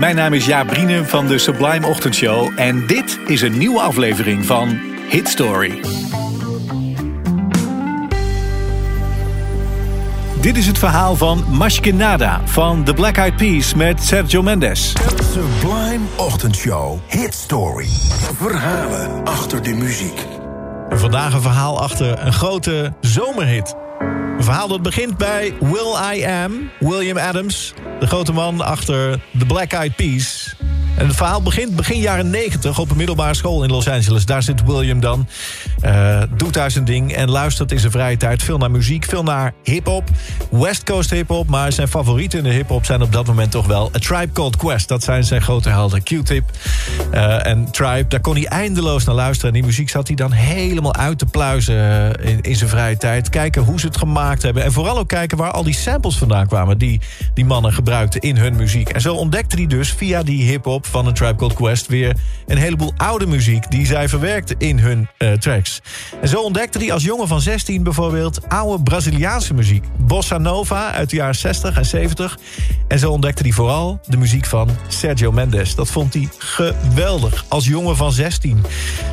Mijn naam is Jaap Brienen van de Sublime Ochtendshow en dit is een nieuwe aflevering van Hit Story. Dit is het verhaal van Mashkinada van The Black Eyed Peas met Sergio Mendes. Sublime Ochtendshow. Hit Story. Verhalen achter de muziek. Vandaag een verhaal achter een grote zomerhit. Een verhaal dat begint bij Will I Am, William Adams... de grote man achter The Black Eyed Peas... En het verhaal begint begin jaren 90 op een middelbare school in Los Angeles. Daar zit William dan, uh, doet daar zijn ding... en luistert in zijn vrije tijd veel naar muziek, veel naar hip-hop. West Coast hip-hop, maar zijn favorieten in de hip-hop... zijn op dat moment toch wel A Tribe Called Quest. Dat zijn zijn grote helden, Q-Tip uh, en Tribe. Daar kon hij eindeloos naar luisteren. En die muziek zat hij dan helemaal uit te pluizen uh, in, in zijn vrije tijd. Kijken hoe ze het gemaakt hebben. En vooral ook kijken waar al die samples vandaan kwamen... die die mannen gebruikten in hun muziek. En zo ontdekte hij dus via die hip-hop van een Tribe Called Quest... weer een heleboel oude muziek die zij verwerkten in hun uh, tracks. En zo ontdekte hij als jongen van 16 bijvoorbeeld... oude Braziliaanse muziek. Bossa Nova uit de jaren 60 en 70. En zo ontdekte hij vooral de muziek van Sergio Mendes. Dat vond hij geweldig, als jongen van 16.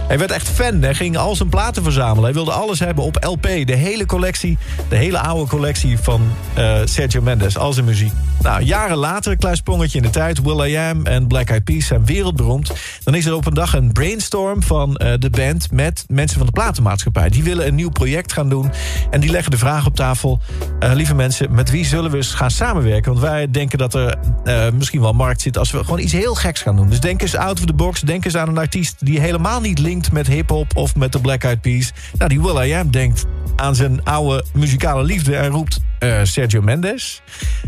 Hij werd echt fan, hij ging al zijn platen verzamelen. Hij wilde alles hebben op LP, de hele collectie... de hele oude collectie van uh, Sergio Mendes, al zijn muziek. Nou, jaren later, klein sprongetje in de tijd... Will I Am en Black Eyed Peas zijn wereldberoemd. Dan is er op een dag een brainstorm van uh, de band... met mensen van de platenmaatschappij. Die willen een nieuw project gaan doen. En die leggen de vraag op tafel... Uh, lieve mensen, met wie zullen we eens gaan samenwerken? Want wij denken dat er uh, misschien wel markt zit... als we gewoon iets heel geks gaan doen. Dus denk eens out of the box. Denk eens aan een artiest die helemaal niet linkt met hip-hop... of met de Black Eyed Peas. Nou, die Will I Am denkt aan zijn oude muzikale liefde... en roept Sergio Mendes.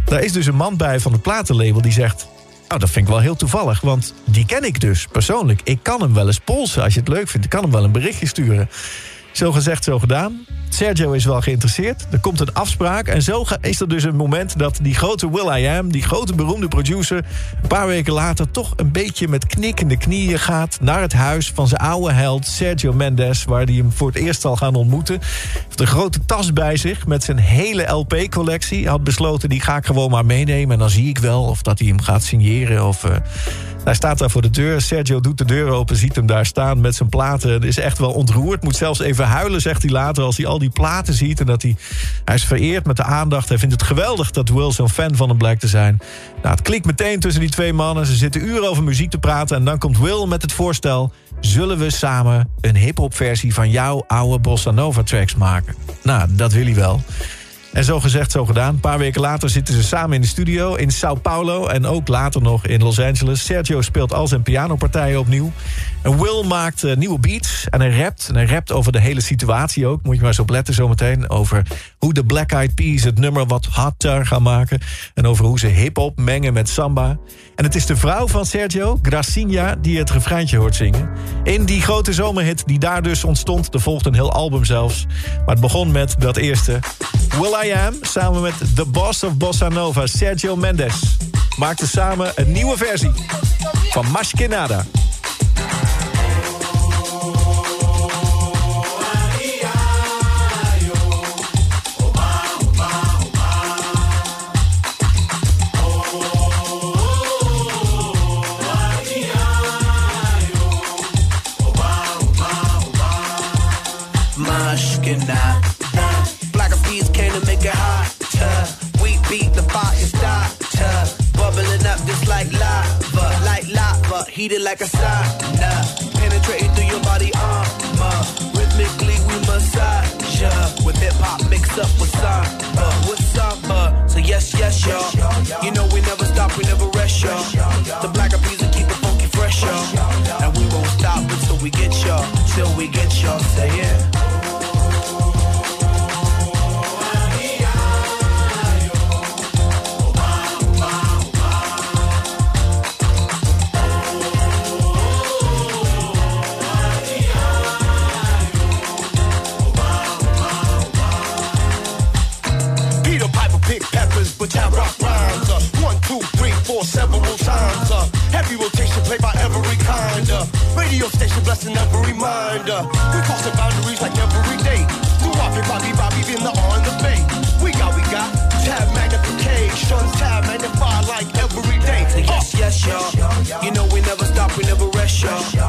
Daar is dus een man bij van het platenlabel die zegt... Nou, dat vind ik wel heel toevallig, want die ken ik dus persoonlijk. Ik kan hem wel eens polsen als je het leuk vindt. Ik kan hem wel een berichtje sturen. Zo gezegd, zo gedaan. Sergio is wel geïnteresseerd. Er komt een afspraak. En zo is er dus een moment dat die grote Will I Am... die grote beroemde producer... een paar weken later toch een beetje met knikkende knieën gaat... naar het huis van zijn oude held Sergio Mendes... waar hij hem voor het eerst zal gaan ontmoeten. Hij heeft een grote tas bij zich met zijn hele LP-collectie. Had besloten, die ga ik gewoon maar meenemen... en dan zie ik wel of dat hij hem gaat signeren of... Uh, hij staat daar voor de deur. Sergio doet de deur open, ziet hem daar staan met zijn platen. Is echt wel ontroerd. Moet zelfs even huilen, zegt hij later, als hij al die platen ziet. En dat hij, hij is vereerd met de aandacht. Hij vindt het geweldig dat Will zo'n fan van hem blijkt te zijn. Nou, het klikt meteen tussen die twee mannen. Ze zitten uren over muziek te praten. En dan komt Will met het voorstel... zullen we samen een hip-hop versie van jouw oude Bossa Nova tracks maken? Nou, dat wil hij wel. En zo gezegd, zo gedaan. Een paar weken later zitten ze samen in de studio in Sao Paulo... en ook later nog in Los Angeles. Sergio speelt al zijn pianopartijen opnieuw. En Will maakt uh, nieuwe beats en hij rapt. En hij rapt over de hele situatie ook. Moet je maar eens op letten zometeen. Over hoe de Black Eyed Peas het nummer wat hotter gaan maken. En over hoe ze hip-hop mengen met samba. En het is de vrouw van Sergio, Gracinha, die het refreintje hoort zingen. In die grote zomerhit die daar dus ontstond. Er volgt een heel album zelfs. Maar het begon met dat eerste... Will I Am, samen met The Boss of Bossa Nova, Sergio Mendes... maakten samen een nieuwe versie van Mashkinada. Heated like a sauna. Penetrating through your body armor. Rhythmically we massage ya. With hip hop mixed up with samba, with samba. So yes, yes, y'all. You know we never stop, we never rest, y'all. The black of will keep it funky fresh, y'all. And we won't stop until we get y'all, till we get y'all. Say yeah. Station blessing every mind. Uh, we crossing boundaries like every day. Do Bobby, Bobby, Bobby, in the on the bay. We got, we got tab magnification, tab magnify like every day. Yes, yes, y'all. rock, we never rest, y'all.